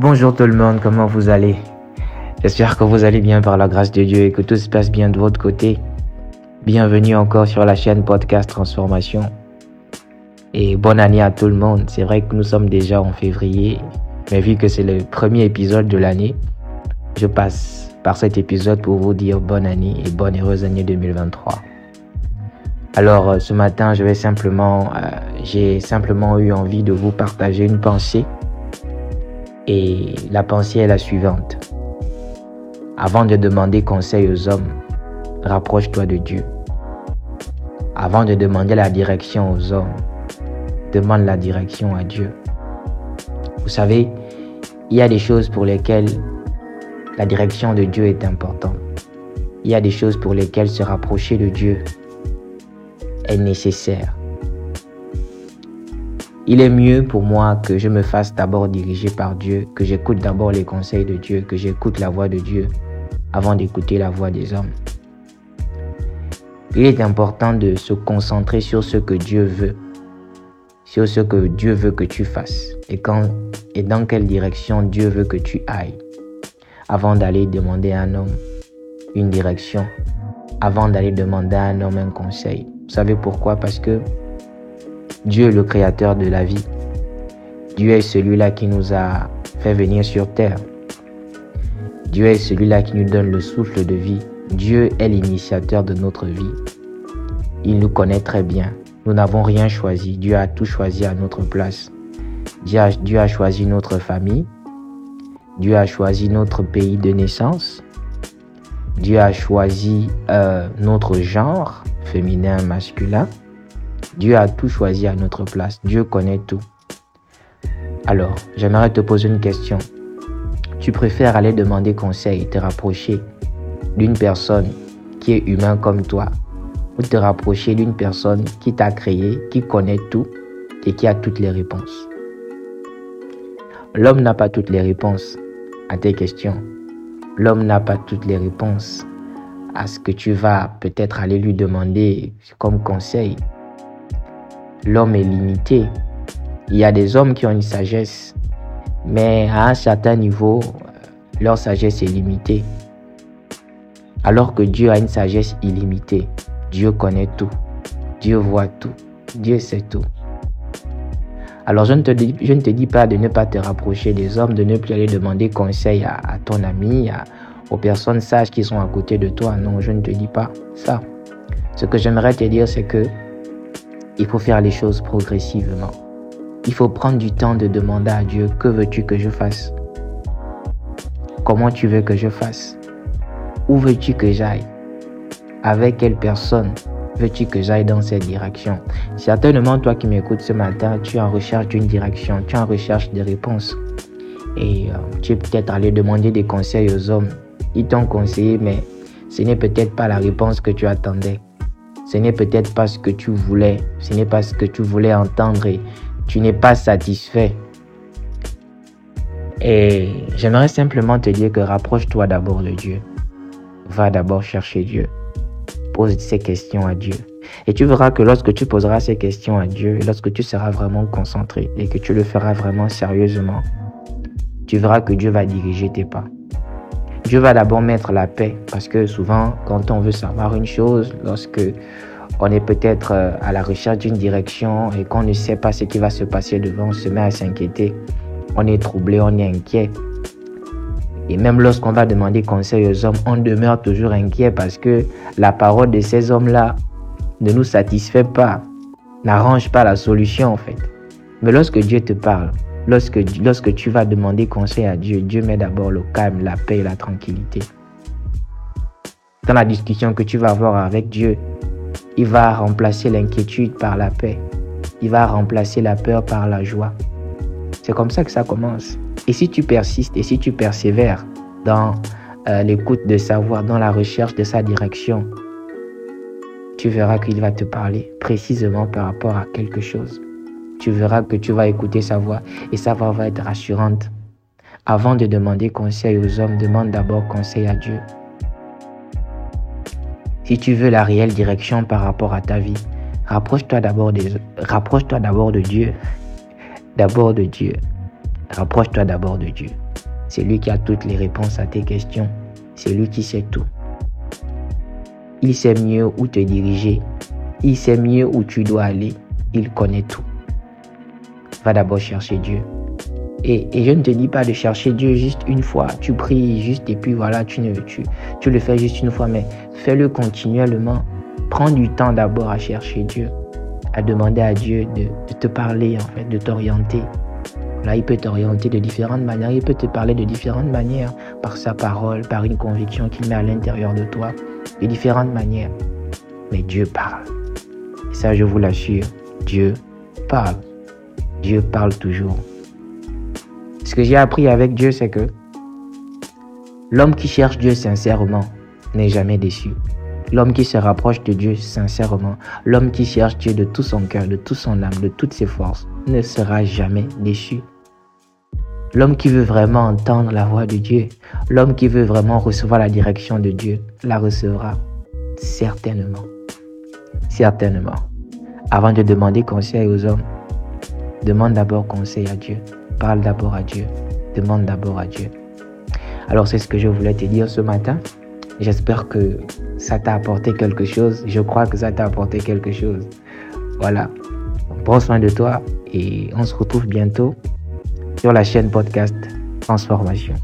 Bonjour tout le monde, comment vous allez? J'espère que vous allez bien par la grâce de Dieu et que tout se passe bien de votre côté. Bienvenue encore sur la chaîne Podcast Transformation. Et bonne année à tout le monde. C'est vrai que nous sommes déjà en février, mais vu que c'est le premier épisode de l'année, je passe par cet épisode pour vous dire bonne année et bonne heureuse année 2023. Alors euh, ce matin, je vais simplement, euh, j'ai simplement eu envie de vous partager une pensée. Et la pensée est la suivante. Avant de demander conseil aux hommes, rapproche-toi de Dieu. Avant de demander la direction aux hommes, demande la direction à Dieu. Vous savez, il y a des choses pour lesquelles la direction de Dieu est importante. Il y a des choses pour lesquelles se rapprocher de Dieu est nécessaire. Il est mieux pour moi que je me fasse d'abord diriger par Dieu, que j'écoute d'abord les conseils de Dieu, que j'écoute la voix de Dieu avant d'écouter la voix des hommes. Il est important de se concentrer sur ce que Dieu veut, sur ce que Dieu veut que tu fasses et, quand, et dans quelle direction Dieu veut que tu ailles avant d'aller demander à un homme une direction, avant d'aller demander à un homme un conseil. Vous savez pourquoi? Parce que Dieu est le créateur de la vie. Dieu est celui-là qui nous a fait venir sur terre. Dieu est celui-là qui nous donne le souffle de vie. Dieu est l'initiateur de notre vie. Il nous connaît très bien. Nous n'avons rien choisi. Dieu a tout choisi à notre place. Dieu a, choisi notre famille. Dieu a choisi notre pays de naissance. Dieu a choisi euh, notre genre, féminin, masculin. Dieu a tout choisi à notre place. Dieu connaît tout. Alors, j'aimerais te poser une question. Tu préfères aller demander conseil, te rapprocher d'une personne qui est humain comme toi, ou te rapprocher d'une personne qui t'a créé, qui connaît tout et qui a toutes les réponses? L'homme n'a pas toutes les réponses à tes questions. L'homme n'a pas toutes les réponses à ce que tu vas peut-être aller lui demander comme conseil. L'homme est limité. Il y a des hommes qui ont une sagesse, mais à un certain niveau, leur sagesse est limitée. Alors que Dieu a une sagesse illimitée. Dieu connaît tout. Dieu voit tout. Dieu sait tout. Alors je ne, te dis, je ne te dis pas de ne pas te rapprocher des hommes, de ne plus aller demander conseil à, à ton ami, à, aux personnes sages qui sont à côté de toi. Non, je ne te dis pas ça. Ce que j'aimerais te dire, c'est que il faut faire les choses progressivement. Il faut prendre du temps de demander à Dieu, que veux-tu que je fasse? Comment tu veux que je fasse? Où veux-tu que j'aille? Avec quelle personne veux-tu que j'aille dans cette direction? Certainement, toi qui m'écoutes ce matin, tu es en recherche d'une direction, tu es en recherche de réponses. Et euh, tu es peut-être allé demander des conseils aux hommes. Ils t'ont conseillé, mais ce n'est peut-être pas la réponse que tu attendais. Ce n'est peut-être pas ce que tu voulais. Ce n'est pas ce que tu voulais entendre et tu n'es pas satisfait. Et j'aimerais simplement te dire que rapproche-toi d'abord de Dieu. Va d'abord chercher Dieu. Pose ces questions à Dieu. Et tu verras que lorsque tu poseras ces questions à Dieu, lorsque tu seras vraiment concentré et que tu le feras vraiment sérieusement, tu verras que Dieu va diriger tes pas. Dieu va d'abord mettre la paix parce que souvent, quand on veut savoir une chose, lorsque on est peut-être euh, à la recherche d'une direction et qu'on ne sait pas ce qui va se passer devant, on se met à s'inquiéter. On est troublé, on est inquiet. Et même lorsqu'on va demander conseil aux hommes, on demeure toujours inquiet parce que la parole de ces hommes-là ne nous satisfait pas, n'arrange pas la solution en fait. Mais lorsque Dieu te parle, Lorsque, tu vas demander conseil à Dieu, Dieu met d'abord le calme, la paix et la tranquillité. Dans la discussion que tu vas avoir avec Dieu, il va remplacer l'inquiétude par la paix. Il va remplacer la peur par la joie. C'est comme ça que ça commence. Et si tu persistes et si tu persévères dans euh, l'écoute de sa voix, dans la recherche de sa direction, tu verras qu'il va te parler précisément par rapport à quelque chose tu verras que tu vas écouter sa voix et sa voix va être rassurante. Avant de demander conseil aux hommes, demande d'abord conseil à Dieu. Si tu veux la réelle direction par rapport à ta vie, rapproche-toi d'abord d'abord de Dieu. D'abord de Dieu. Rapproche-toi d'abord de Dieu. C'est lui qui a toutes les réponses à tes questions. C'est lui qui sait tout. Il sait mieux où te diriger. Il sait mieux où tu dois aller. Il connaît tout. Va d'abord chercher Dieu. Et, je ne te dis pas de chercher Dieu juste une fois. Tu pries juste et puis voilà, tu, ne, tu, tu le fais juste une fois, mais fais-le continuellement. Prends du temps d'abord à chercher Dieu, à demander à Dieu de, de te parler, en fait, de t'orienter. Là, il peut t'orienter de différentes manières, il peut te parler de différentes manières, par sa parole, par une conviction qu'il met à l'intérieur de toi, de différentes manières. Mais Dieu parle. Et ça, je vous l'assure, Dieu parle. Dieu parle toujours. Ce que j'ai appris avec Dieu, c'est que l'homme qui cherche Dieu sincèrement n'est jamais déçu. L'homme qui se rapproche de Dieu sincèrement, l'homme qui cherche Dieu de tout son cœur, de toute son âme, de toutes ses forces, ne sera jamais déçu. L'homme qui veut vraiment entendre la voix de Dieu, l'homme qui veut vraiment recevoir la direction de Dieu, la recevra certainement. Certainement. Avant de demander conseil aux hommes, demande d'abord conseil à Dieu. Parle d'abord à Dieu. Demande d'abord à Dieu. Alors c'est ce que je voulais te dire ce matin. J'espère que ça t'a apporté quelque chose. Je crois que ça t'a apporté quelque chose. Voilà. Prends soin de toi et on se retrouve bientôt sur la chaîne podcast Transformation.